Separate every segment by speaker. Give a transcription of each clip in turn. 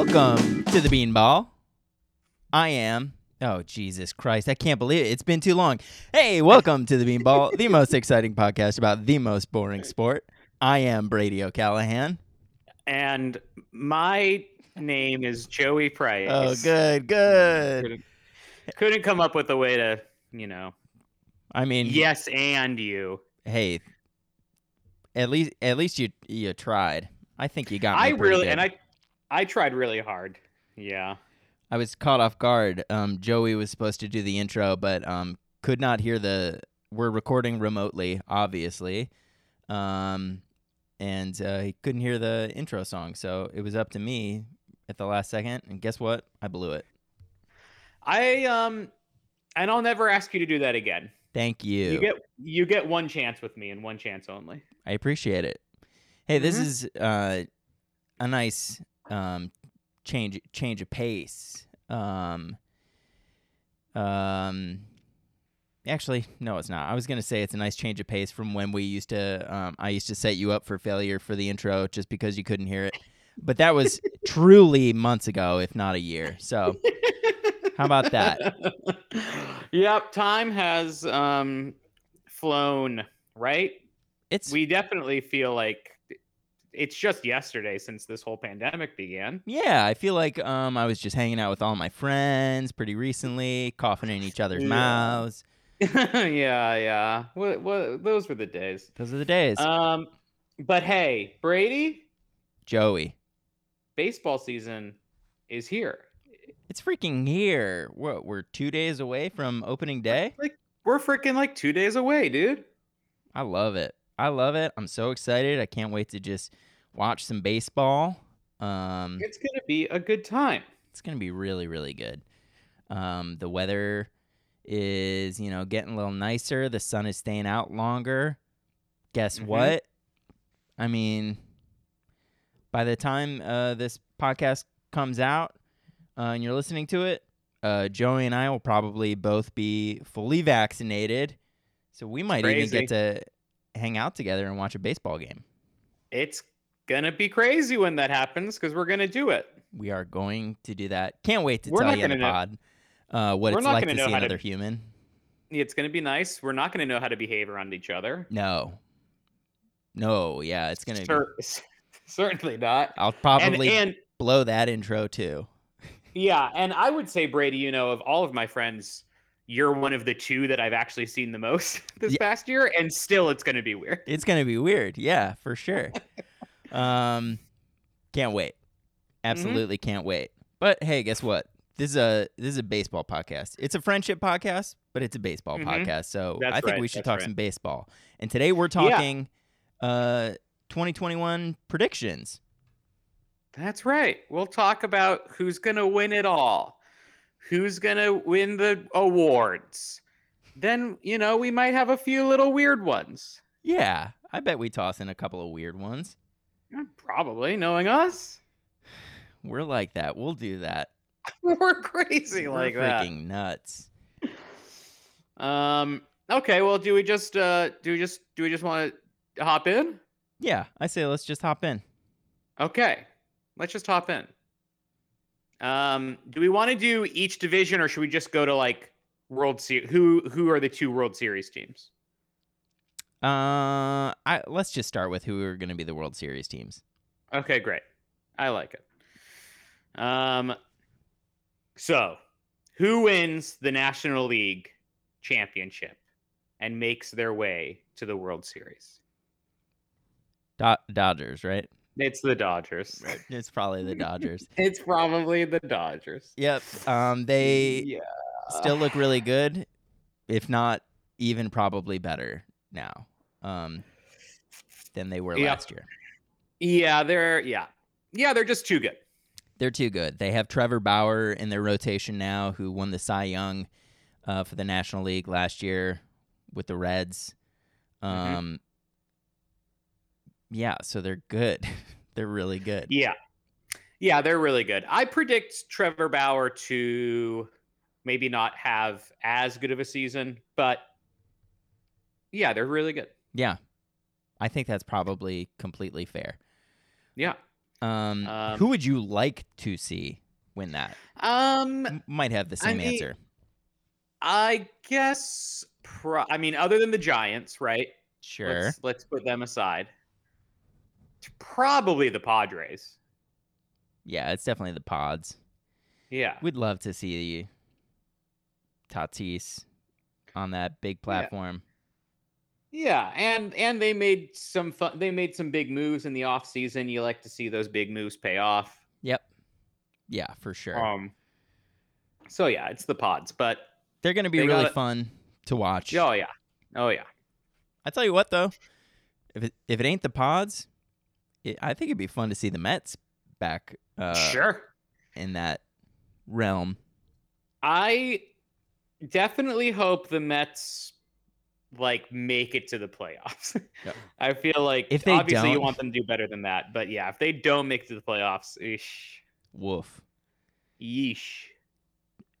Speaker 1: Welcome to the Beanball. I am. Oh, Jesus Christ. I can't believe it. It's been too long. Hey, welcome to the Beanball, the most exciting podcast about the most boring sport. I am Brady O'Callahan.
Speaker 2: And my name is Joey Price.
Speaker 1: Oh, good, good.
Speaker 2: Couldn't, couldn't come up with a way to, you know,
Speaker 1: I mean,
Speaker 2: yes, and you.
Speaker 1: hey, at least at least you you tried. I think you got me
Speaker 2: I really
Speaker 1: good.
Speaker 2: and I, I tried really hard. Yeah.
Speaker 1: I was caught off guard. Um, Joey was supposed to do the intro, but um, could not hear the. We're recording remotely, obviously, um, and uh, he couldn't hear the intro song. So it was up to me at the last second, and guess what? I blew it.
Speaker 2: I um, and I'll never ask you to do that again.
Speaker 1: Thank you.
Speaker 2: You get you get one chance with me and one chance only.
Speaker 1: I appreciate it. Hey, this
Speaker 2: Mhm.
Speaker 1: is uh, a nice um, change change of pace. Um, um, actually, no, it's not. I was gonna say it's a nice change of pace from when we used to. Um, I used to set you up for failure for the intro just because you couldn't hear it, but that was truly months ago, if not a year. So, how about that?
Speaker 2: yep, time has um flown, right?
Speaker 1: It's
Speaker 2: we definitely feel like it's just yesterday since this whole pandemic began.
Speaker 1: Yeah, I feel like um I was just hanging out with all my friends pretty recently, coughing in each other's
Speaker 2: Yeah.
Speaker 1: mouths.
Speaker 2: yeah, yeah. What, what, those were the days.
Speaker 1: Those are the days.
Speaker 2: Um, but hey, Brady,
Speaker 1: Joey,
Speaker 2: baseball season is here.
Speaker 1: it's freaking here. What? We're two days away from opening day.
Speaker 2: Like we're freaking like two days away, dude.
Speaker 1: I love it. I love it. I'm so excited. I can't wait to just watch some baseball. Um,
Speaker 2: It's gonna be a good time.
Speaker 1: it's gonna be really, really good. Um, the weather is, you know, getting a little nicer. The sun is staying out longer. Guess
Speaker 2: Mhm.
Speaker 1: what? I mean, by the time uh, this podcast comes out uh, and you're listening to it, uh, Joey and I will probably both be fully vaccinated. So we might even get to hang out together and watch a baseball game.
Speaker 2: It's gonna be crazy when that happens because we're gonna do it.
Speaker 1: We are going to do that. Can't wait to
Speaker 2: We're
Speaker 1: tell you in the pod uh, what
Speaker 2: we're
Speaker 1: it's like
Speaker 2: gonna
Speaker 1: see
Speaker 2: how to-
Speaker 1: another human.
Speaker 2: It's gonna be nice. We're not gonna know how to behave around each other.
Speaker 1: No. No, yeah, it's gonna. Be,
Speaker 2: certainly not.
Speaker 1: I'll
Speaker 2: And
Speaker 1: probably
Speaker 2: and
Speaker 1: blow that intro too.
Speaker 2: Yeah, and I would say Brady, you know, of all of my friends, you're one of the two that I've actually seen the most this
Speaker 1: Yeah.
Speaker 2: past year, and still it's going to be weird.
Speaker 1: It's gonna be weird, yeah, for sure. um, can't wait.
Speaker 2: Mm-hmm.
Speaker 1: Absolutely can't wait. But hey, guess what? This is a this is a baseball podcast. It's a friendship podcast, but it's a baseball
Speaker 2: Mhm.
Speaker 1: podcast. So
Speaker 2: That's
Speaker 1: I think
Speaker 2: right,
Speaker 1: we should
Speaker 2: that's
Speaker 1: talk
Speaker 2: right.
Speaker 1: some baseball. And today we're talking uh 2021 predictions.
Speaker 2: That's right. We'll talk about who's going to win it all, who's going to win the awards. Then, you know, we might have a few little weird ones.
Speaker 1: Yeah, I bet we toss in a couple of weird ones.
Speaker 2: Probably, knowing us.
Speaker 1: We're like that. We'll do that.
Speaker 2: We're crazy
Speaker 1: We're
Speaker 2: like that.
Speaker 1: freaking nuts.
Speaker 2: Um okay, well, do we just uh do we just do we just want to hop in?
Speaker 1: Yeah, I say let's just hop in.
Speaker 2: Okay, let's just hop in. Um, do we want to do each division, or should we just go to like World Series? Who who are the two World Series teams?
Speaker 1: Uh, I let's just start with who are going to be the World Series teams.
Speaker 2: Okay, great. I like it. Um, so who wins the National League championship and makes their way to the World Series?
Speaker 1: Do- Dodgers, right?
Speaker 2: It's the Dodgers.
Speaker 1: It's probably the Dodgers.
Speaker 2: It's probably the Dodgers.
Speaker 1: yep. Um, they
Speaker 2: yeah.
Speaker 1: still look really good, if not even probably better now. Um, than they were
Speaker 2: Yep.
Speaker 1: last year.
Speaker 2: Yeah, they're yeah. Yeah, they're just too good.
Speaker 1: They're too good. They have Trevor Bauer in their rotation now, who won the Cy Young uh, for the National League last year with the Reds.
Speaker 2: Mhm.
Speaker 1: Um, yeah, so they're good. they're really good.
Speaker 2: Yeah. Yeah, they're really good. I predict Trevor Bauer to maybe not have as good of a season, but yeah, they're really good.
Speaker 1: Yeah, I think that's probably completely fair.
Speaker 2: Yeah.
Speaker 1: Um,
Speaker 2: Um,
Speaker 1: who would you like to see win that?
Speaker 2: Um,
Speaker 1: Might have the
Speaker 2: I
Speaker 1: same
Speaker 2: mean-
Speaker 1: answer.
Speaker 2: I guess. Pro- I mean, other than the Giants, right?
Speaker 1: Sure.
Speaker 2: Let's, let's put them aside. Probably the Padres.
Speaker 1: Yeah, it's definitely the pods.
Speaker 2: Yeah.
Speaker 1: We'd love to see the Tatis on that big platform.
Speaker 2: Yeah, and and they made some fun. They made some big moves in the off season. You like to see those big moves pay off.
Speaker 1: Yep. Yeah, for sure.
Speaker 2: Um. So yeah, it's the pods, but
Speaker 1: They're going to be
Speaker 2: they
Speaker 1: really
Speaker 2: gotta-
Speaker 1: fun to watch.
Speaker 2: oh yeah, oh yeah,
Speaker 1: I tell you what, though, if it if it ain't the pods, it, I think it'd be fun to see the Mets back uh,
Speaker 2: sure.
Speaker 1: in that realm.
Speaker 2: I definitely hope the Mets like make it to the playoffs.
Speaker 1: Yep.
Speaker 2: I feel like
Speaker 1: If they
Speaker 2: obviously you want them to do better than that, but yeah, if they don't make it to the playoffs, eesh,
Speaker 1: Woof.
Speaker 2: yeesh.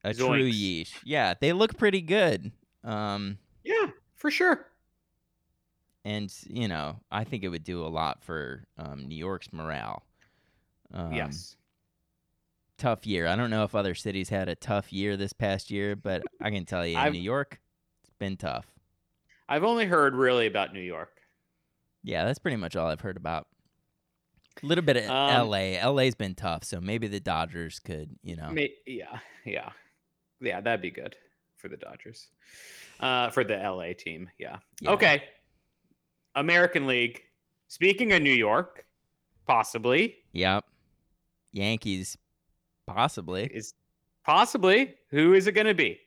Speaker 1: A true
Speaker 2: Zoinks.
Speaker 1: yeesh. Yeah, they look pretty good. Um,
Speaker 2: Yeah, for sure.
Speaker 1: And you know, I think it would do a lot for um, New York's morale. Um,
Speaker 2: yes.
Speaker 1: tough year. I don't know if other cities had a tough year this past year, but I can tell you,
Speaker 2: I've-
Speaker 1: New York, it's been tough.
Speaker 2: I've only heard really about New York.
Speaker 1: Yeah, that's pretty much all I've heard about. A little bit of
Speaker 2: Um,
Speaker 1: L.A. L.A.'s been tough, so maybe the Dodgers could, you know.
Speaker 2: May- yeah, yeah, yeah. That'd be good for the Dodgers, uh, for the LA team. Yeah.
Speaker 1: Yeah.
Speaker 2: Okay. American League. Speaking of New York, possibly
Speaker 1: Yep. Yankees, possibly.
Speaker 2: is possibly who is it going to be?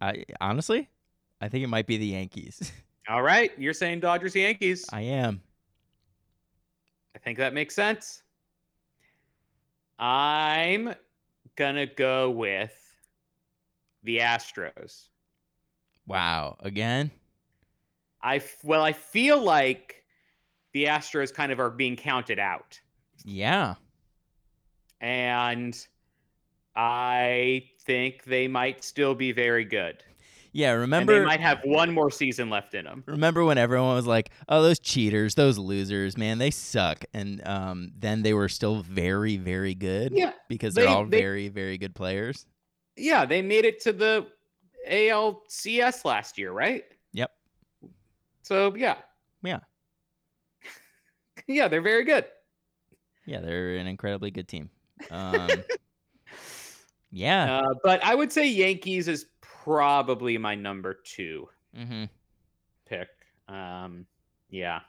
Speaker 1: I honestly, I think it might be the Yankees.
Speaker 2: All right, you're saying Dodgers Yankees.
Speaker 1: I am.
Speaker 2: I think that makes sense. I'm gonna go with the Astros.
Speaker 1: Wow. Again?
Speaker 2: I well, I feel like the Astros kind of are being counted out,
Speaker 1: Yeah.
Speaker 2: and I think they might still be very good.
Speaker 1: Yeah.
Speaker 2: and
Speaker 1: Remember?
Speaker 2: they might have one more season left in them.
Speaker 1: Remember when everyone was like, "Oh, those cheaters, those losers, man, they suck," and um, then they were still very, very good
Speaker 2: Yeah,
Speaker 1: because they're
Speaker 2: they-
Speaker 1: all
Speaker 2: they-
Speaker 1: very, very good players.
Speaker 2: yeah, they made it to the ALCS last year, right? So yeah,
Speaker 1: Yeah.
Speaker 2: yeah, they're very good.
Speaker 1: Yeah, they're an incredibly good team. Um, yeah.
Speaker 2: Uh, but I would say Yankees is probably my number two
Speaker 1: hmm
Speaker 2: pick. Um, yeah,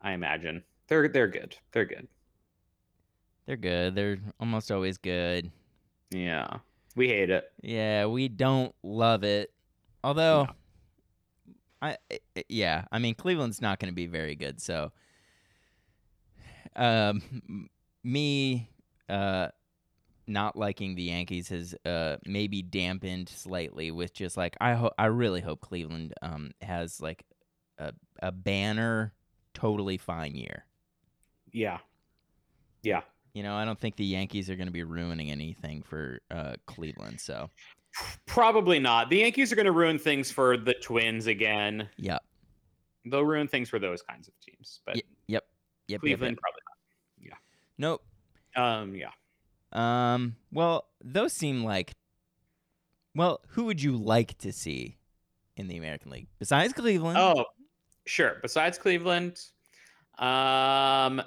Speaker 2: I imagine they're they're good. They're good.
Speaker 1: They're good. They're almost always good.
Speaker 2: Yeah, we hate it.
Speaker 1: Yeah, we don't love it. Although, I I- yeah, I mean Cleveland's not going to be very good. So, um, me uh, not liking the Yankees has uh maybe dampened slightly with just like I ho- I really hope Cleveland um has like a a banner totally fine year.
Speaker 2: Yeah, yeah.
Speaker 1: You know, I don't think the Yankees are going to be ruining anything for uh, Cleveland. So,
Speaker 2: Probably not. The Yankees are going to ruin things for the Twins again.
Speaker 1: yep,
Speaker 2: They'll ruin things for those kinds of teams. But
Speaker 1: Ye- yep, yep,
Speaker 2: Cleveland
Speaker 1: yep.
Speaker 2: probably not. Yeah. Nope. Um, yeah.
Speaker 1: Um. Well, those seem like. Well, who would you like to see in the American League besides Cleveland?
Speaker 2: Oh, sure. Besides Cleveland, um,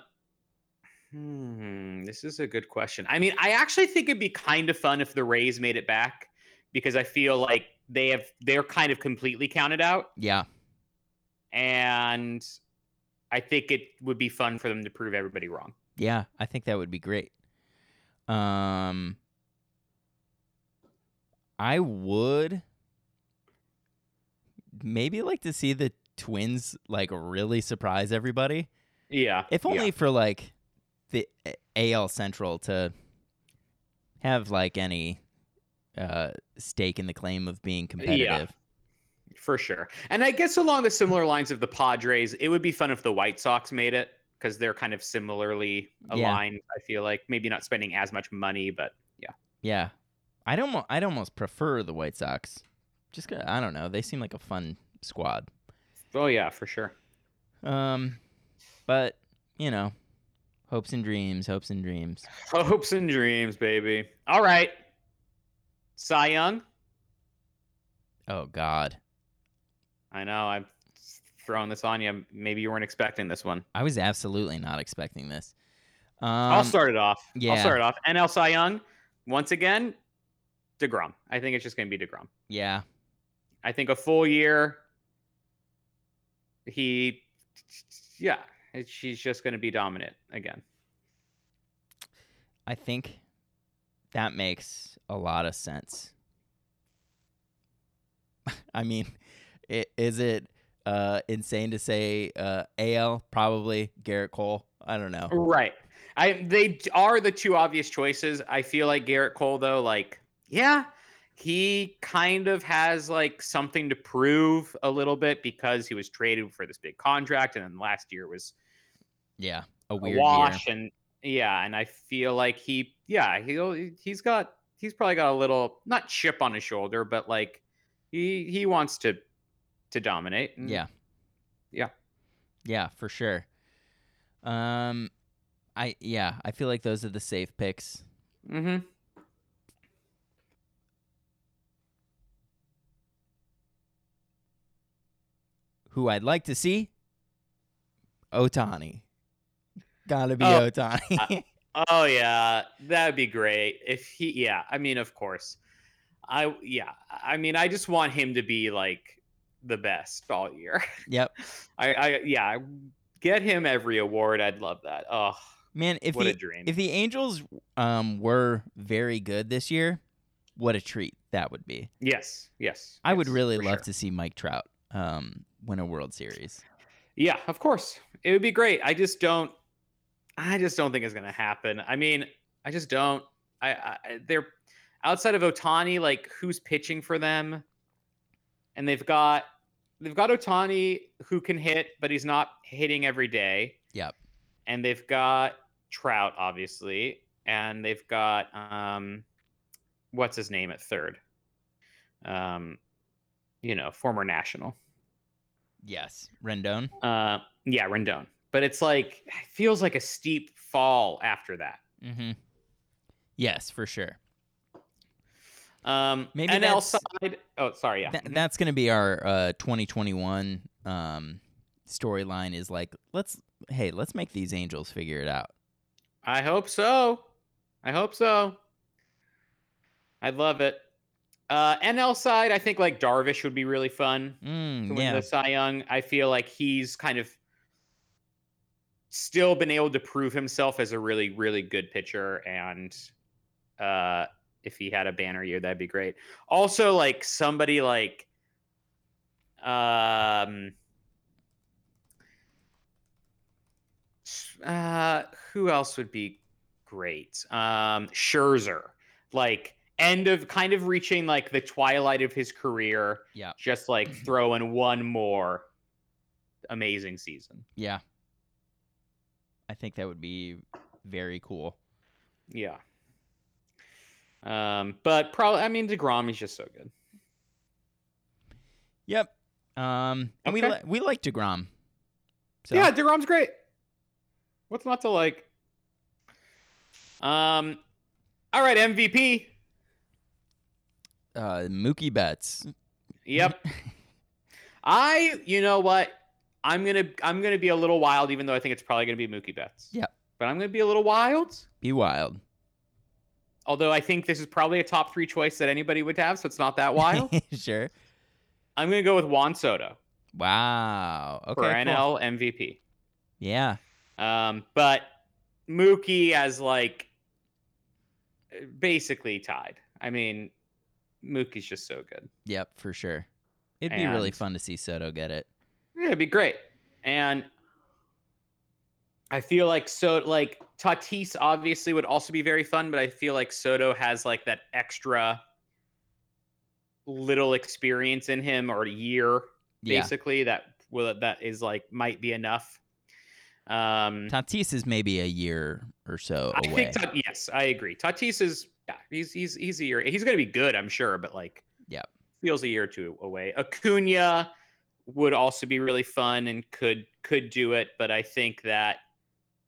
Speaker 2: hmm, this is a good question. I mean, I actually think it'd be kind of fun if the Rays made it back because I feel like they have they're kind of completely counted out,
Speaker 1: yeah,
Speaker 2: and I think it would be fun for them to prove everybody wrong.
Speaker 1: yeah. I think that would be great. Um. I would maybe like to see the Twins like really surprise everybody.
Speaker 2: Yeah,
Speaker 1: If
Speaker 2: yeah.
Speaker 1: only for like the AL Central to have like any uh stake in the claim of being competitive.
Speaker 2: Yeah, for sure. And I guess along the similar lines of the Padres, it would be fun if the White Sox made it because they're kind of similarly
Speaker 1: Yeah.
Speaker 2: aligned. I feel like maybe not spending as much money, but yeah.
Speaker 1: Yeah. I'd almost I'd almost prefer the White Sox. Just I don't know, they seem like a fun squad.
Speaker 2: Oh yeah, for sure.
Speaker 1: Um but you know, hopes and dreams, hopes and dreams.
Speaker 2: Hopes and dreams, baby. All right. Cy Young.
Speaker 1: Oh God,
Speaker 2: I know. I'm throwing this on you. Maybe you weren't expecting this one.
Speaker 1: I was absolutely not expecting this. Um,
Speaker 2: I'll start it off.
Speaker 1: Yeah.
Speaker 2: I'll start it off. NL Cy Young. Once again, Degrom. I think it's just going to be Degrom.
Speaker 1: Yeah,
Speaker 2: I think a full year. He, yeah, she's just going to be dominant again.
Speaker 1: I think that makes a lot of sense. I mean, i- is it uh, insane to say uh, AL? Probably Gerrit Cole. I don't know.
Speaker 2: Right. I they are the two obvious choices. I feel like Gerrit Cole though, like yeah, he kind of has like something to prove a little bit because he was traded for this big contract, and then last year was
Speaker 1: Yeah, a
Speaker 2: a
Speaker 1: weird year.
Speaker 2: wash, and yeah, and I feel like he yeah he he's got he's probably got a little not chip on his shoulder, but like he he wants to to dominate. and
Speaker 1: Yeah.
Speaker 2: Yeah.
Speaker 1: Yeah, for sure. Um I yeah, I feel like those are the safe picks.
Speaker 2: Mm-hmm.
Speaker 1: Who I'd like to see? Ohtani. Gotta be
Speaker 2: Oh,
Speaker 1: Ohtani.
Speaker 2: Oh yeah, that'd be great if he. Yeah, I mean, of course. I yeah, I mean, I just want him to be like the best all year.
Speaker 1: yep.
Speaker 2: I, I yeah, get him every award. I'd love that. Oh,
Speaker 1: Man, if
Speaker 2: what a
Speaker 1: the
Speaker 2: dream.
Speaker 1: if the Angels um were very good this year, what a treat that would be.
Speaker 2: yes, yes.
Speaker 1: I would really love
Speaker 2: sure.
Speaker 1: to see Mike Trout um win a World Series.
Speaker 2: Yeah, of course, it would be great. I just don't. I just don't think it's gonna happen. I mean, I just don't. I, I they're outside of Ohtani. Like, who's pitching for them? And they've got they've got Ohtani who can hit, but he's not hitting every day.
Speaker 1: Yep.
Speaker 2: And they've got Trout, obviously, and they've got um, what's his name at third? Um, you know, former national.
Speaker 1: Yes. Rendon.
Speaker 2: Uh, yeah, Rendon. But it's like it feels like a steep fall after that.
Speaker 1: Mm-hmm. Yes, for sure.
Speaker 2: Um,
Speaker 1: Maybe
Speaker 2: NL side. Oh, sorry. Yeah.
Speaker 1: Th- that's going to be our uh, 2021 um, storyline. Is like, let's hey, let's make these Angels figure it out.
Speaker 2: I hope so. I hope so. I'd love it. Uh, NL side, I think like Darvish would be really fun to
Speaker 1: Mm,
Speaker 2: win
Speaker 1: yeah,
Speaker 2: the Cy Young. I feel like he's kind of still been able to prove himself as a really, really good pitcher. And uh, if he had a banner year, that'd be great. Also, like somebody like um uh who else would be great? Um Scherzer. Like end of kind of reaching like the twilight of his career
Speaker 1: yeah,
Speaker 2: just like throw in one more amazing season.
Speaker 1: yeah. I think that would be very cool.
Speaker 2: Yeah. Um, but probably, I mean, Degrom is just so good.
Speaker 1: Yep. Um, and we li- we like Degrom. So,
Speaker 2: Yeah, Degrom's great. What's not to like? Um, all right, MVP.
Speaker 1: uh, Mookie Betts.
Speaker 2: Yep. I, you know what? I'm gonna, I'm gonna be a little wild, even though I think it's probably gonna be Mookie Betts.
Speaker 1: Yeah.
Speaker 2: But I'm gonna be a little wild.
Speaker 1: Be wild.
Speaker 2: Although I think this is probably a top three choice that anybody would have, so it's not that wild.
Speaker 1: sure.
Speaker 2: I'm gonna go with Juan Soto
Speaker 1: Wow. Okay.
Speaker 2: for
Speaker 1: cool.
Speaker 2: NL MVP.
Speaker 1: Yeah.
Speaker 2: Um, but Mookie as like basically tied. I mean, Mookie's just so good.
Speaker 1: Yep. For sure. It'd be really fun to see Soto get it.
Speaker 2: Yeah, it'd be great. And I feel like so like Tatis obviously would also be very fun, but I feel like Soto has like that extra little experience in him or a year
Speaker 1: Yeah.
Speaker 2: basically that will that is like might be enough. Um
Speaker 1: Tatis is maybe a year or so
Speaker 2: I
Speaker 1: away.
Speaker 2: think Tat- yes, I agree. Tatis is yeah, he's he's he's a year. He's going to be good, I'm sure, but like
Speaker 1: yeah,
Speaker 2: feels a year or two away. Acuna would also be really fun and could could do it, but I think that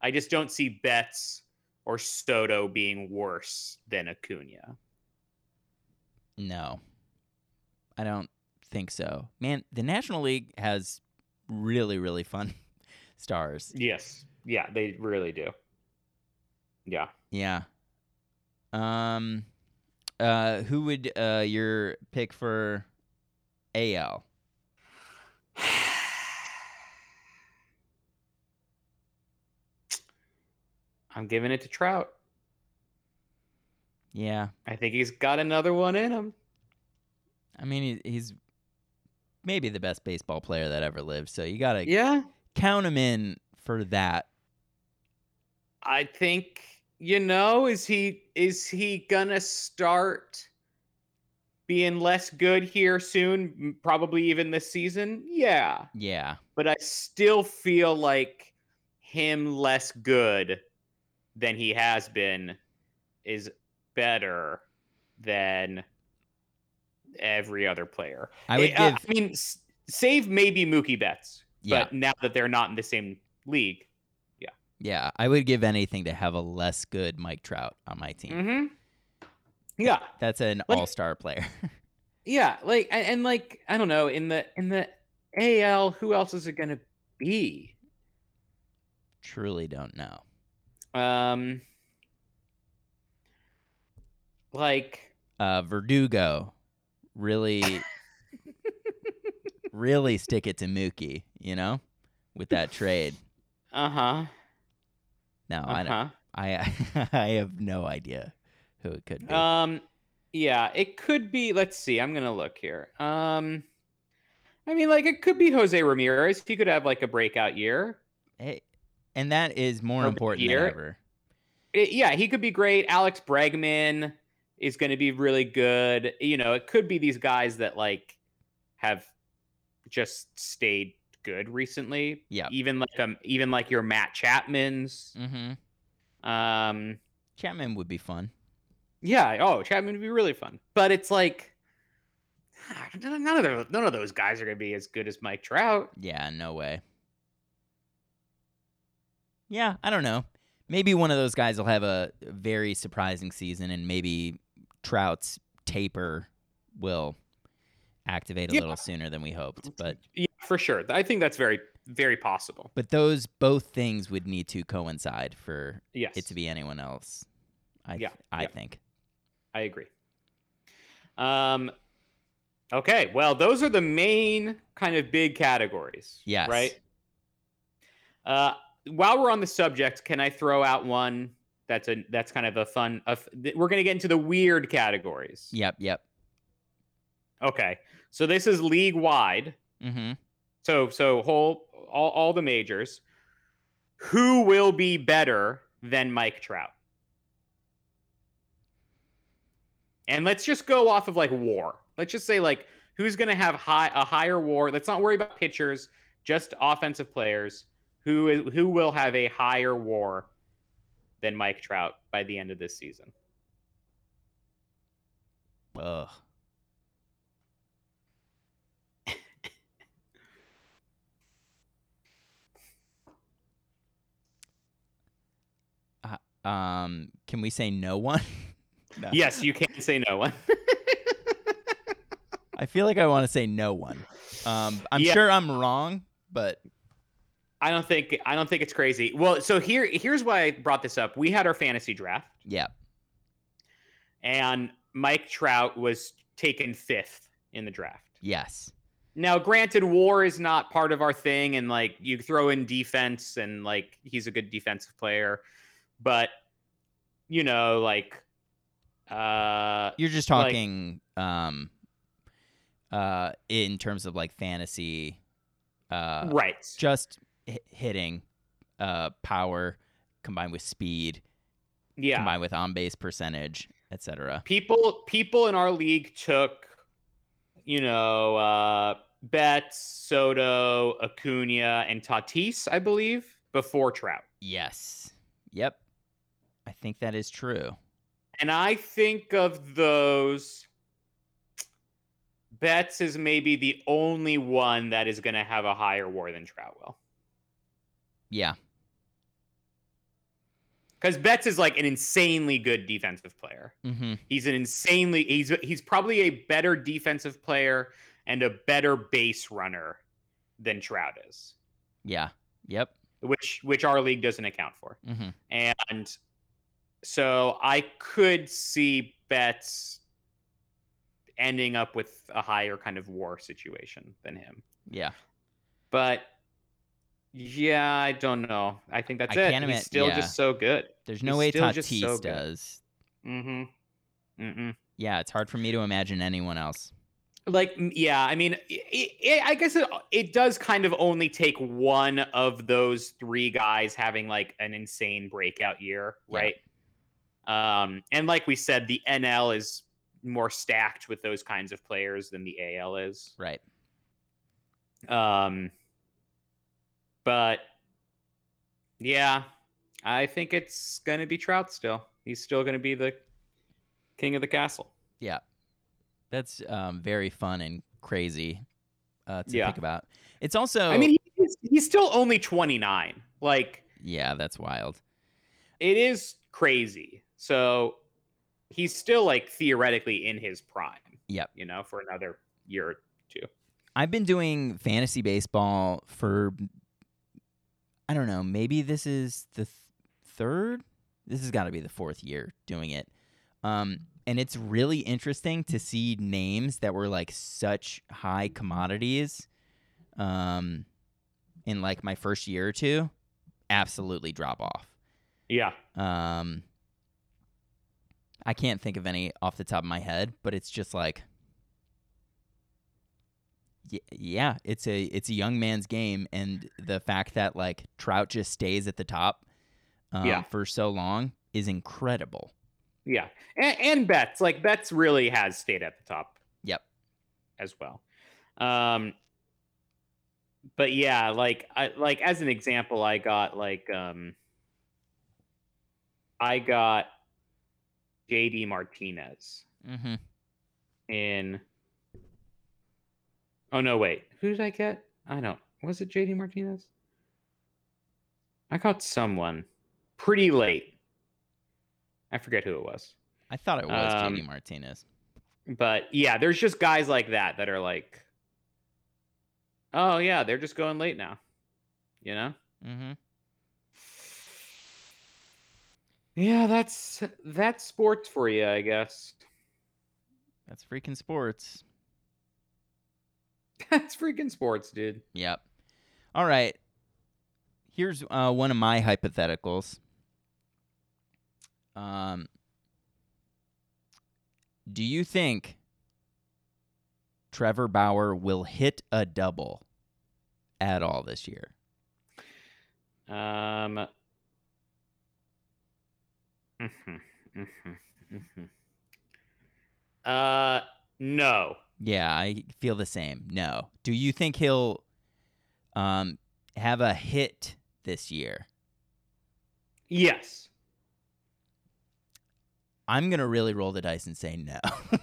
Speaker 2: I just don't see Betts or Soto being worse than Acuna.
Speaker 1: No, I don't think so. Man, the National League has really, really fun stars.
Speaker 2: Yes. Yeah, they really do. Yeah.
Speaker 1: Yeah. Um, uh, who would uh your pick for AL?
Speaker 2: I'm giving it to Trout.
Speaker 1: Yeah,
Speaker 2: I think he's got another one in him.
Speaker 1: I mean he's maybe the best baseball player that ever lived. So you gotta
Speaker 2: Yeah.
Speaker 1: count him in for that.
Speaker 2: I think you know is he is he gonna start being less good here soon probably even this season yeah
Speaker 1: Yeah,
Speaker 2: but i still feel like him less good than he has been is better than every other player
Speaker 1: I would
Speaker 2: Eh, uh,
Speaker 1: give.
Speaker 2: i mean save maybe mookie betts
Speaker 1: Yeah,
Speaker 2: but now that they're not in the same league
Speaker 1: yeah, yeah, I would give anything to have a less good Mike Trout on my team.
Speaker 2: mm-hmm. yeah
Speaker 1: That's an
Speaker 2: Like-
Speaker 1: all-star player.
Speaker 2: Yeah, like and, and like I don't know in the in the AL, who else is it gonna be?
Speaker 1: Truly don't know.
Speaker 2: Um, like
Speaker 1: Uh, Verdugo, really, really stick it to Mookie. You know, with that trade.
Speaker 2: uh huh,
Speaker 1: No,
Speaker 2: uh
Speaker 1: I. I I have no idea who it could be.
Speaker 2: Um, yeah, it could be. Let's see. I'm gonna look here. Um, I mean, like it could be Jose Ramirez. He could have like a breakout year.
Speaker 1: Hey, and that is more
Speaker 2: Or
Speaker 1: important than ever.
Speaker 2: It- yeah, he could be great. Alex Bregman is going to be really good. You know, it could be these guys that like have just stayed good recently.
Speaker 1: Yeah.
Speaker 2: Even like um, even like your Matt Chapman's.
Speaker 1: Mm-hmm.
Speaker 2: Um,
Speaker 1: Chapman would be fun.
Speaker 2: yeah. Oh, Chapman would be really fun. But it's like none of those none of those guys are going to be as good as Mike Trout.
Speaker 1: Yeah, no way. Yeah, I don't know. Maybe one of those guys will have a very surprising season, and maybe Trout's taper will activate a
Speaker 2: Yeah.
Speaker 1: little sooner than we hoped. But
Speaker 2: Yeah, for sure. I think that's very very possible.
Speaker 1: but those both things would need to coincide for
Speaker 2: Yes.
Speaker 1: it to be anyone else. I
Speaker 2: Yeah,
Speaker 1: I
Speaker 2: yeah.
Speaker 1: think.
Speaker 2: I agree. Um, okay, well, those are the main kind of big categories.
Speaker 1: Yes.
Speaker 2: Right. Uh, while we're on the subject, can I throw out one that's a that's kind of a fun? A f- th- we're going to get into the weird categories.
Speaker 1: Yep, yep.
Speaker 2: Okay, so this is league wide.
Speaker 1: Mm-hmm.
Speaker 2: So so whole all all the majors. Who will be better than Mike Trout? And let's just go off of like war. Let's just say like who's going to have high a higher war. Let's not worry about pitchers, just offensive players. Who is who will have a higher war than Mike Trout by the end of this season?
Speaker 1: Ugh. Uh, um, can we say no one? No.
Speaker 2: Yes, you can say no one.
Speaker 1: I feel like I want to say no one. Um, I'm
Speaker 2: Yeah.
Speaker 1: sure I'm wrong, but
Speaker 2: I don't think I don't think it's crazy. Well, so here here's why I brought this up. We had our fantasy draft.
Speaker 1: yeah,
Speaker 2: and Mike Trout was taken fifth in the draft.
Speaker 1: yes,
Speaker 2: Now, granted, war is not part of our thing, and like you throw in defense, and like he's a good defensive player, but you know, like, uh,
Speaker 1: you're just
Speaker 2: Like-
Speaker 1: talking um, uh, in terms of like fantasy, uh,
Speaker 2: right,
Speaker 1: just hi- hitting, uh, power combined with speed,
Speaker 2: yeah.
Speaker 1: combined with on base percentage, etc.
Speaker 2: People, people in our league took, you know, uh, Betts, Soto, Acuna, and Tatis, I believe, before Trout.
Speaker 1: Yes, yep, I think that is true.
Speaker 2: And I think of those, Betts is maybe the only one that is going to have a higher war than Trout will.
Speaker 1: Yeah,
Speaker 2: because Betts is like an insanely good defensive player.
Speaker 1: Mm-hmm.
Speaker 2: He's an insanely he's he's probably a better defensive player and a better base runner than Trout is,
Speaker 1: Yeah. Yep.
Speaker 2: which which our league doesn't account for.
Speaker 1: Mm-hmm.
Speaker 2: And so I could see Betts ending up with a higher kind of war situation than him.
Speaker 1: Yeah.
Speaker 2: But yeah, I don't know. I think that's
Speaker 1: I
Speaker 2: it.
Speaker 1: can't
Speaker 2: He's still
Speaker 1: yeah.
Speaker 2: just so good.
Speaker 1: There's no
Speaker 2: He's
Speaker 1: way Tatis
Speaker 2: so
Speaker 1: does.
Speaker 2: Mm-hmm. Mm hmm.
Speaker 1: Yeah, it's hard for me to imagine anyone else.
Speaker 2: Like, yeah, I mean, it, it, I guess it, it does kind of only take one of those three guys having like an insane breakout year,
Speaker 1: Yeah.
Speaker 2: right? Um, and like we said, the NL is more stacked with those kinds of players than the AL is.
Speaker 1: Right.
Speaker 2: Um, but yeah, I think it's going to be Trout still. He's still going to be the king of the castle.
Speaker 1: Yeah. That's um, very fun and crazy uh, to
Speaker 2: Yeah.
Speaker 1: think about. It's also
Speaker 2: I mean, he's, he's still only 29. Like,
Speaker 1: yeah, that's wild.
Speaker 2: it is crazy. So he's still like theoretically in his prime.
Speaker 1: Yep.
Speaker 2: You know, for another year or two.
Speaker 1: I've been doing fantasy baseball for I don't know, maybe this is the th- third. This has got to be the fourth year doing it. Um and it's really interesting to see names that were like such high commodities um in like my first year or two absolutely drop off.
Speaker 2: Yeah.
Speaker 1: Um, I can't think of any off the top of my head, but it's just like, yeah, it's a it's a young man's game, and the fact that like Trout just stays at the top, um,
Speaker 2: Yeah.
Speaker 1: for so long is incredible.
Speaker 2: Yeah. And, and Betts, like Betts really has stayed at the top.
Speaker 1: Yep.
Speaker 2: As well. Um, but yeah, like I like as an example, I got like um I got JD Martinez
Speaker 1: Mm-hmm.
Speaker 2: in Oh no, wait. Who did I get? I don't. Was it JD Martinez? I got someone pretty late. I forget who it was.
Speaker 1: I thought it was
Speaker 2: Um,
Speaker 1: JD Martinez.
Speaker 2: But yeah, there's just guys like that that are like Oh yeah, they're just going late now. You know?
Speaker 1: Mm-hmm.
Speaker 2: Yeah, that's that's sports for you, I guess.
Speaker 1: That's freaking sports.
Speaker 2: That's freaking sports, dude.
Speaker 1: Yep. All right. Here's uh, one of my hypotheticals. Um, do you think Trevor Bauer will hit a double at all this year?
Speaker 2: Um. mhm, mhm, mhm. Uh, no.
Speaker 1: Yeah, I feel the same. No. Do you think he'll um, have a hit this year?
Speaker 2: Yes.
Speaker 1: I'm gonna really roll the dice and say no.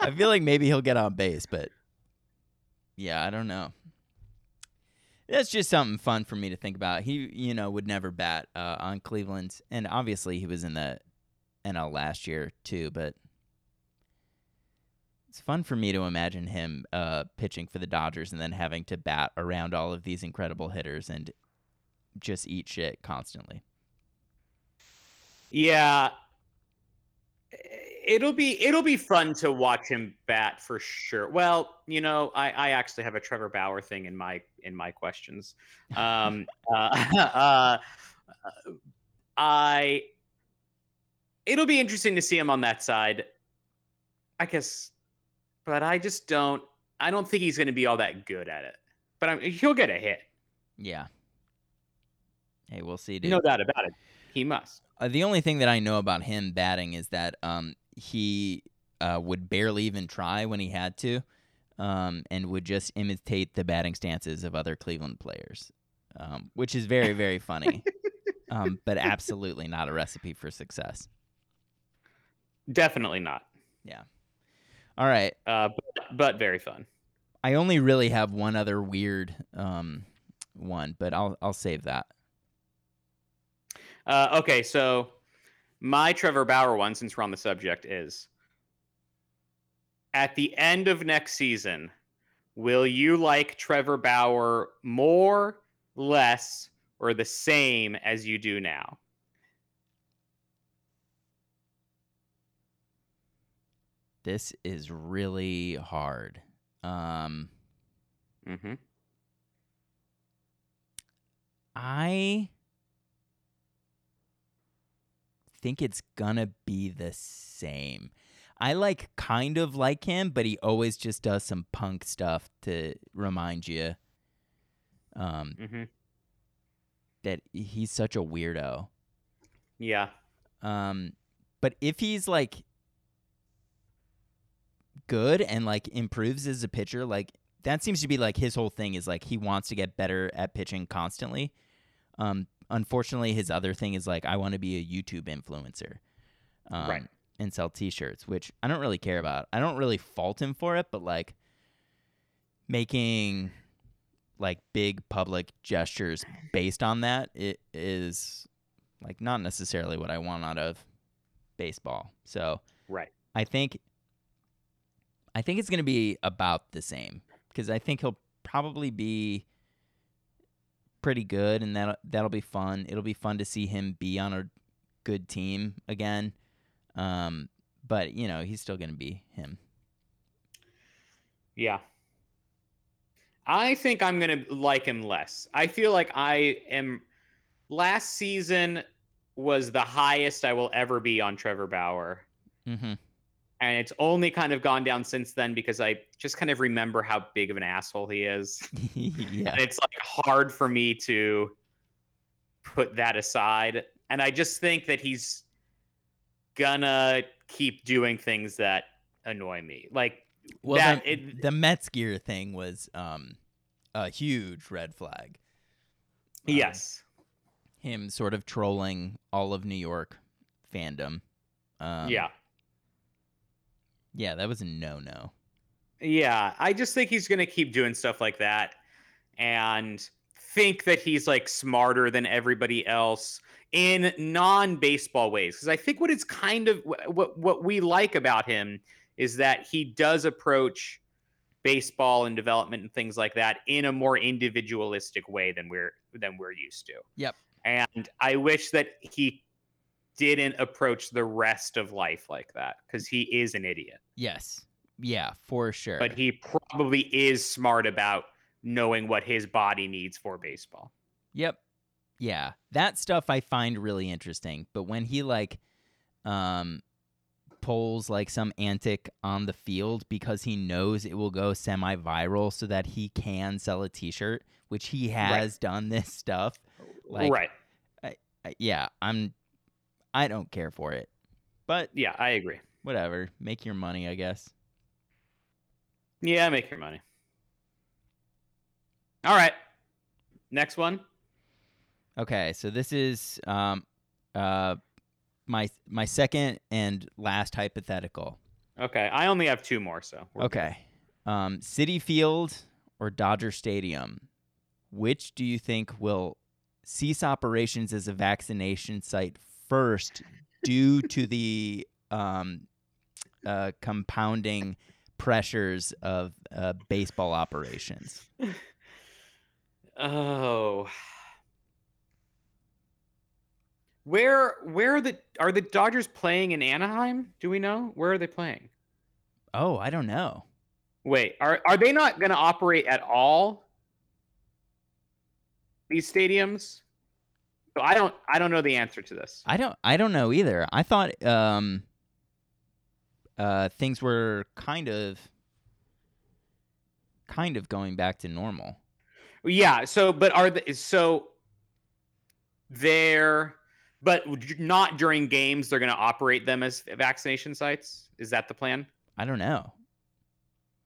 Speaker 1: I feel like maybe he'll get on base, but yeah, I don't know. That's just something fun for me to think about. He, you know, would never bat uh, on Cleveland, and obviously he was in the NL last year too. But it's fun for me to imagine him uh, pitching for the Dodgers and then having to bat around all of these incredible hitters and just eat shit constantly.
Speaker 2: Yeah. It'll be it'll be fun to watch him bat for sure. Well, you know, I, I actually have a Trevor Bauer thing in my in my questions. Um, uh, uh, I it'll be interesting to see him on that side. I guess, but I just don't. I don't think he's going to be all that good at it. But I he'll get a hit,
Speaker 1: Yeah. Hey, we'll see, dude.
Speaker 2: no doubt about it. He must.
Speaker 1: Uh, the only thing that I know about him batting is that um, he uh, would barely even try when he had to, um, and would just imitate the batting stances of other Cleveland players, um, which is very, very funny, um, but absolutely not a recipe for success.
Speaker 2: Definitely not.
Speaker 1: All right,
Speaker 2: Uh, but, but very fun.
Speaker 1: I only really have one other weird um, one, but I'll I'll save that.
Speaker 2: Uh, okay, so my Trevor Bauer one, since we're on the subject, is at the end of next season, will you like Trevor Bauer more, less, or the same as you do now?
Speaker 1: This is really hard. Um,
Speaker 2: Mm-hmm.
Speaker 1: I think it's gonna be the same. I like kind of like him, but he always just does some punk stuff to remind you um,
Speaker 2: Mm-hmm.
Speaker 1: that he's such a weirdo.
Speaker 2: Yeah.
Speaker 1: Um, but if he's like good and like improves as a pitcher, like that seems to be like his whole thing is like he wants to get better at pitching constantly. Um, unfortunately, his other thing is like I want to be a YouTube influencer, um,
Speaker 2: Right.
Speaker 1: and sell T-shirts, which I don't really care about. I don't really fault him for it, but like making like big public gestures based on that it is like not necessarily what I want out of baseball. So
Speaker 2: Right.
Speaker 1: I think I think it's going to be about the same because I think he'll probably be pretty good, and that that'll be fun. It'll be fun to see him be on a good team again. Um, but you know he's still going to be him.
Speaker 2: Yeah. I think I'm going to like him less. I feel like I am. Last season was the highest I will ever be on Trevor Bauer.
Speaker 1: Mm-hmm.
Speaker 2: And it's only kind of gone down since then because I just kind of remember how big of an asshole he is.
Speaker 1: yeah.
Speaker 2: And it's like hard for me to put that aside. And I just think that he's gonna keep doing things that annoy me. Like
Speaker 1: Well,
Speaker 2: that-
Speaker 1: the,
Speaker 2: it-
Speaker 1: the Mets gear thing was um, a huge red flag. Um,
Speaker 2: yes.
Speaker 1: him sort of trolling all of New York fandom. Um,
Speaker 2: yeah.
Speaker 1: Yeah, that was a no no.
Speaker 2: Yeah, I just think he's going to keep doing stuff like that and think that he's like smarter than everybody else in non-baseball ways because I think what it's kind of what what we like about him is that he does approach baseball and development and things like that in a more individualistic way than we're than we're used to.
Speaker 1: Yep.
Speaker 2: And I wish that he didn't approach the rest of life like that because he is an idiot
Speaker 1: Yes, yeah, for sure.
Speaker 2: but he probably is smart about knowing what his body needs for baseball.
Speaker 1: Yep. Yeah. That stuff I find really interesting. But when he like um pulls like some antic on the field because he knows it will go semi viral so that he can sell a t shirt, which he has done this stuff. Like
Speaker 2: right.
Speaker 1: I- yeah, I'm I don't care for it. But
Speaker 2: Yeah, I agree.
Speaker 1: whatever. Make your money, I guess.
Speaker 2: Yeah, make your money. All right. Next one.
Speaker 1: Okay, so this is um uh my my second and last hypothetical.
Speaker 2: Okay. I only have two more, so. we're good.
Speaker 1: Okay. Um, Citi Field or Dodger Stadium? Which do you think will cease operations as a vaccination site first due to the um, uh, compounding pressures of uh, baseball operations?
Speaker 2: Oh. Where where are the are the Dodgers playing in Anaheim? Do we know? Where are they playing?
Speaker 1: Oh, I don't know.
Speaker 2: Wait, are are they not going to operate at all? These stadiums? So I don't I don't know the answer to this.
Speaker 1: I don't. I don't know either. I thought um, uh, things were kind of, kind of going back to normal.
Speaker 2: Yeah, so but are the so they're but not during games they're going to operate them as vaccination sites? Is that the plan?
Speaker 1: I don't know.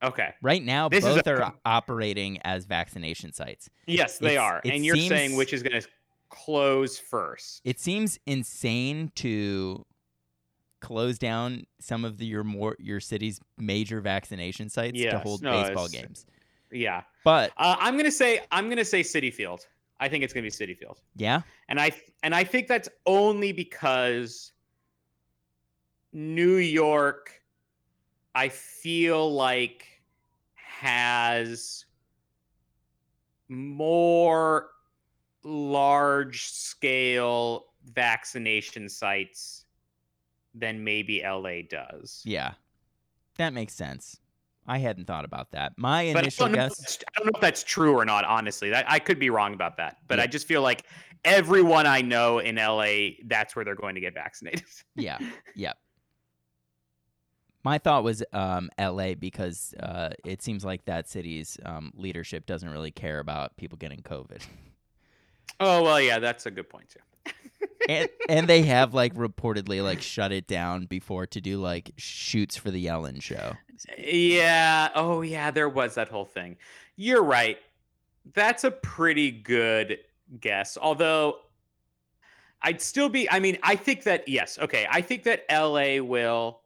Speaker 2: Okay.
Speaker 1: Right now,
Speaker 2: This
Speaker 1: both
Speaker 2: a
Speaker 1: are operating as vaccination sites.
Speaker 2: Yes, they
Speaker 1: It's-
Speaker 2: are. And you're saying which is going to close first.
Speaker 1: It seems insane to close down some of the, your more your city's major vaccination sites to hold
Speaker 2: no,
Speaker 1: baseball games.
Speaker 2: Yeah.
Speaker 1: But
Speaker 2: Uh, I'm going to say I'm to say Citi Field. I think it's going to be Citi Field.
Speaker 1: Yeah.
Speaker 2: And I and I think that's only because New York I feel like has more large scale vaccination sites than maybe LA does.
Speaker 1: Yeah. That makes sense. I hadn't thought about that. My
Speaker 2: But I
Speaker 1: initial
Speaker 2: know if
Speaker 1: guess.
Speaker 2: I don't know if that's true or not, honestly. That, I could be wrong about that. But
Speaker 1: Yeah.
Speaker 2: I just feel like everyone I know in LA, that's where they're going to get vaccinated.
Speaker 1: Yeah. Yep. My thought was um, L.A. because uh, it seems like that city's um, leadership doesn't really care about people getting COVID,
Speaker 2: oh, well, yeah, that's a good point, too.
Speaker 1: and, and they have like reportedly like shut it down before to do like shoots for the Ellen show.
Speaker 2: Yeah. Oh, yeah. There was that whole thing. You're right. That's a pretty good guess. Although I'd still be. I mean, I think that yes. Okay. I think that LA will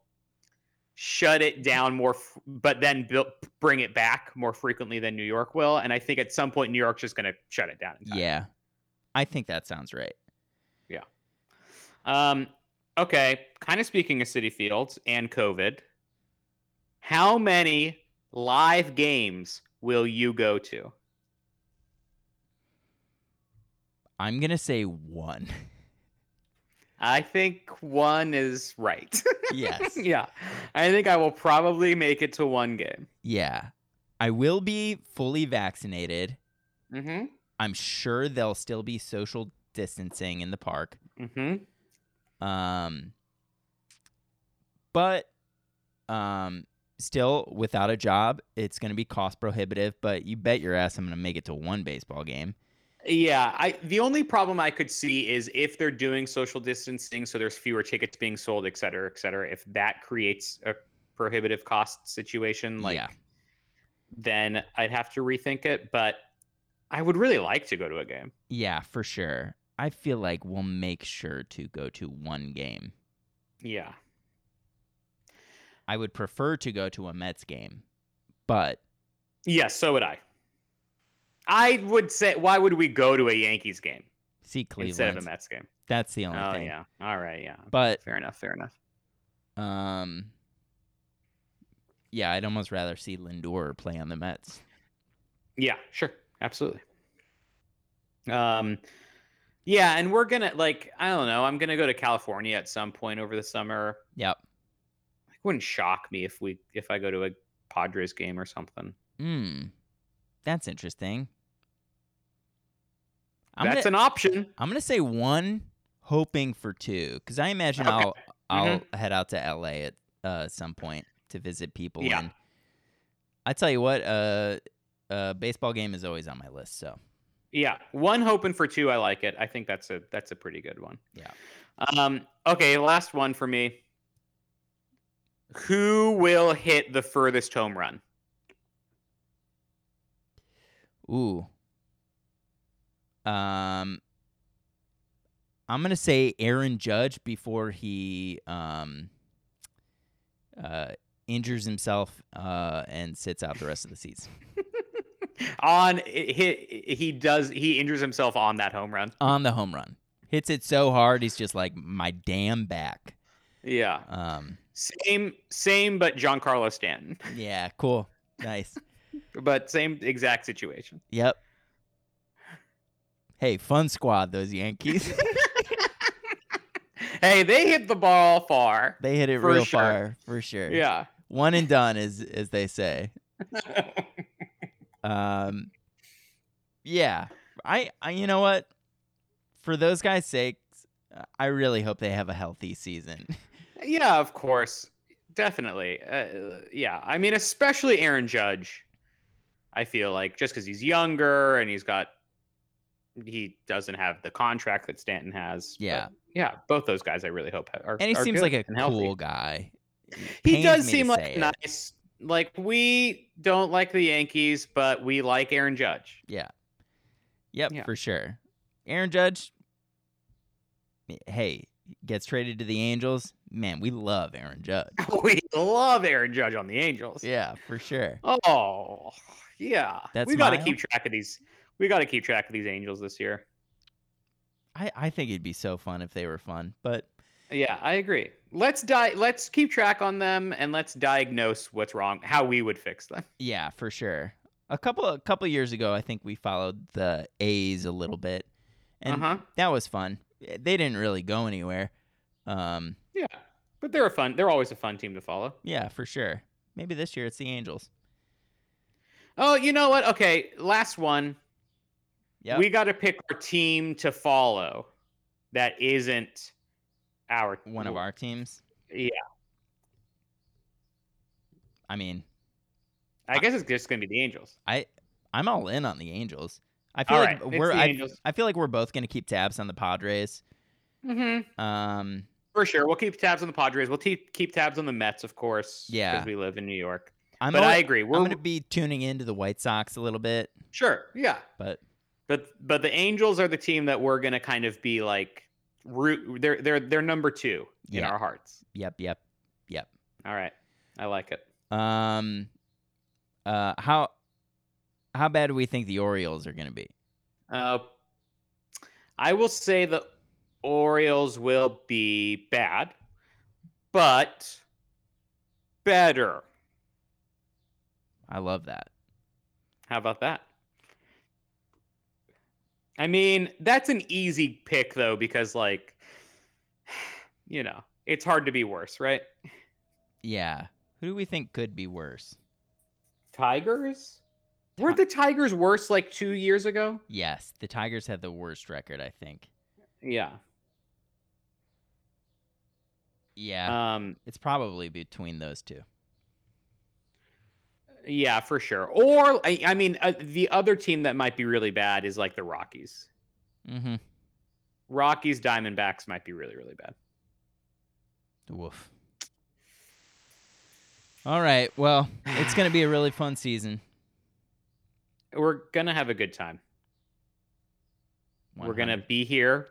Speaker 2: shut it down more, f- but then build, bring it back more frequently than New York will. And I think at some point New York's just going to shut it down. entirely.
Speaker 1: Yeah, I think that sounds right. Yeah.
Speaker 2: Um. Okay. Kind of speaking of Citi Fields and COVID, how many live games will you go to?
Speaker 1: I'm gonna say one.
Speaker 2: I think one is right.
Speaker 1: yes.
Speaker 2: yeah. I think I will probably make it to one game.
Speaker 1: Yeah, I will be fully vaccinated.
Speaker 2: Mm-hmm.
Speaker 1: I'm sure there'll still be social distancing in the park.
Speaker 2: Mm-hmm.
Speaker 1: Um, but um, still without a job, it's going to be cost prohibitive. But you bet your ass I'm going to make it to one baseball game.
Speaker 2: Yeah, I the only problem I could see is if they're doing social distancing, so there's fewer tickets being sold, et cetera, et cetera. If that creates a prohibitive cost situation, like
Speaker 1: yeah,
Speaker 2: then I'd have to rethink it. But I would really like to go to a game.
Speaker 1: yeah, for sure. I feel like we'll make sure to go to one game.
Speaker 2: Yeah.
Speaker 1: I would prefer to go to a Mets game, but
Speaker 2: Yes, so would I. I would say, why would we go to a Yankees game
Speaker 1: see Cleveland.
Speaker 2: instead of a Mets game?
Speaker 1: That's the only
Speaker 2: Oh
Speaker 1: thing.
Speaker 2: yeah. All right. Yeah.
Speaker 1: But
Speaker 2: Fair enough. Fair enough.
Speaker 1: um, yeah, I'd almost rather see Lindor play on the Mets.
Speaker 2: Yeah. Sure. Absolutely. Um, yeah, and we're gonna like I don't know. I'm gonna go to California at some point over the summer.
Speaker 1: Yep.
Speaker 2: It wouldn't shock me if we if I go to a Padres game or something.
Speaker 1: Hmm. That's interesting. I'm
Speaker 2: That's
Speaker 1: gonna,
Speaker 2: an option.
Speaker 1: I'm gonna say one, hoping for two, because I imagine
Speaker 2: Okay.
Speaker 1: I'll I'll head out to LA at uh, some point to visit people.
Speaker 2: Yeah.
Speaker 1: And I tell you what, uh, a baseball game is always on my list. So
Speaker 2: Yeah, one hoping for two. I like it. I think that's a that's a pretty good one.
Speaker 1: Yeah.
Speaker 2: Um. Okay, last one for me. Who will hit the furthest home run?
Speaker 1: ooh. Um. I'm gonna say Aaron Judge before he um uh injures himself uh and sits out the rest of the season.
Speaker 2: on he he does he injures himself on that home run.
Speaker 1: on the home run. Hits it so hard, he's just like my damn back.
Speaker 2: Yeah.
Speaker 1: Um,
Speaker 2: Same same, but Giancarlo Stanton.
Speaker 1: yeah, cool, nice.
Speaker 2: But same exact situation.
Speaker 1: Yep. Hey, fun squad, those Yankees.
Speaker 2: hey, they hit the ball far.
Speaker 1: they hit it real
Speaker 2: sure.
Speaker 1: far for sure.
Speaker 2: Yeah.
Speaker 1: one and done, as as they say. Um, yeah, I, I, you know what? For those guys' sakes, I really hope they have a healthy season.
Speaker 2: Yeah, of course. Definitely. Uh, yeah. I mean, especially Aaron Judge. I feel like just because he's younger and he's got, he doesn't have the contract that Stanton has.
Speaker 1: Yeah.
Speaker 2: yeah. Both those guys, I really hope are.
Speaker 1: and he seems like a cool guy.
Speaker 2: He does seem like a nice. Like we don't like the Yankees, but we like Aaron Judge.
Speaker 1: Yeah. Yep,
Speaker 2: Yeah.
Speaker 1: for sure. Aaron Judge, hey, gets traded to the Angels. Man, we love Aaron Judge.
Speaker 2: We love Aaron Judge on the Angels.
Speaker 1: Yeah, for sure.
Speaker 2: Oh, yeah.
Speaker 1: That's
Speaker 2: we got to keep track of these. we got to keep track of these Angels this year.
Speaker 1: I, I think it'd be so fun if they were fun, but
Speaker 2: Yeah, I agree. Let's di- Let's keep track on them and let's diagnose what's wrong, how we would fix them.
Speaker 1: yeah, for sure. A couple a couple years ago, I think we followed the A's a little bit, and
Speaker 2: uh huh.
Speaker 1: that was fun. They didn't really go anywhere. Um,
Speaker 2: Yeah, but they're a fun. They're always a fun team to follow.
Speaker 1: yeah, for sure. Maybe this year it's the Angels.
Speaker 2: Oh, you know what? Okay, last one.
Speaker 1: Yeah,
Speaker 2: We got to pick our team to follow. That isn't our
Speaker 1: one of our teams.
Speaker 2: Yeah,
Speaker 1: I mean,
Speaker 2: I guess it's just gonna be the Angels.
Speaker 1: I I'm all in on the Angels. I feel
Speaker 2: All
Speaker 1: like
Speaker 2: right,
Speaker 1: we're I, I feel like we're both gonna keep tabs on the Padres.
Speaker 2: Mm-hmm.
Speaker 1: Um,
Speaker 2: For sure, we'll keep tabs on the Padres. We'll keep keep tabs on the Mets, of course.
Speaker 1: Yeah.
Speaker 2: because we live in New York.
Speaker 1: I'm
Speaker 2: but I agree. We're
Speaker 1: I'm gonna be tuning into the White Sox a little bit,
Speaker 2: sure, yeah.
Speaker 1: but
Speaker 2: But but the Angels are the team that we're gonna kind of be like root. They're they're they're number two in
Speaker 1: Yeah.
Speaker 2: our hearts.
Speaker 1: yep, yep, yep.
Speaker 2: All right, I like it.
Speaker 1: Um, uh, how how bad do we think the Orioles are gonna be?
Speaker 2: Uh, I will say the Orioles will be bad, but better.
Speaker 1: I love that.
Speaker 2: How about that? I mean, that's an easy pick though, because like, you know, it's hard to be worse, right?
Speaker 1: Yeah. Who do we think could be worse?
Speaker 2: Tigers? Were the Tigers worse like two years ago?
Speaker 1: Yes, the Tigers had the worst record, I think.
Speaker 2: Yeah.
Speaker 1: Yeah,
Speaker 2: Um.
Speaker 1: it's probably between those two.
Speaker 2: Yeah, for sure. Or I, I mean, uh, the other team that might be really bad is like the Rockies.
Speaker 1: Mm-hmm.
Speaker 2: Rockies, Diamondbacks might be really, really bad.
Speaker 1: The woof. All right. Well, it's gonna be a really fun season.
Speaker 2: We're gonna have a good time. We're gonna be here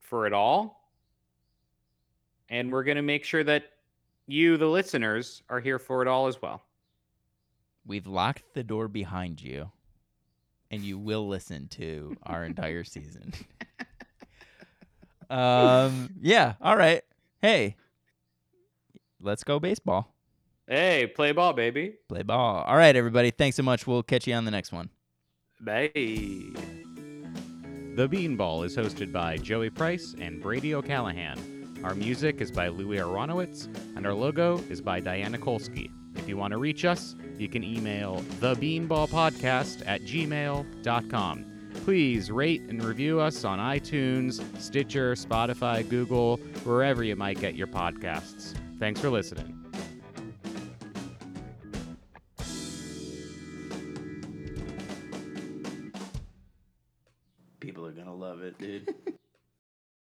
Speaker 2: for it all, and we're gonna make sure that you, the listeners, are here for it all as well.
Speaker 1: We've locked the door behind you, and you will listen to our entire season. um. Yeah. All right. Hey. Let's go baseball.
Speaker 2: Hey, play ball, baby.
Speaker 1: Play ball. All right, everybody. Thanks so much. We'll catch you on the next one.
Speaker 2: Bye.
Speaker 3: The Beanball is hosted by Joey Price and Brady O'Callahan. Our music is by Louie Aronowitz, and our logo is by Diana Kolsky. If you want to reach us, you can email thebeanballpodcast at gmail.com. Please rate and review us on iTunes, Stitcher, Spotify, Google, wherever you might get your podcasts. Thanks for listening.
Speaker 1: People are gonna love it, dude.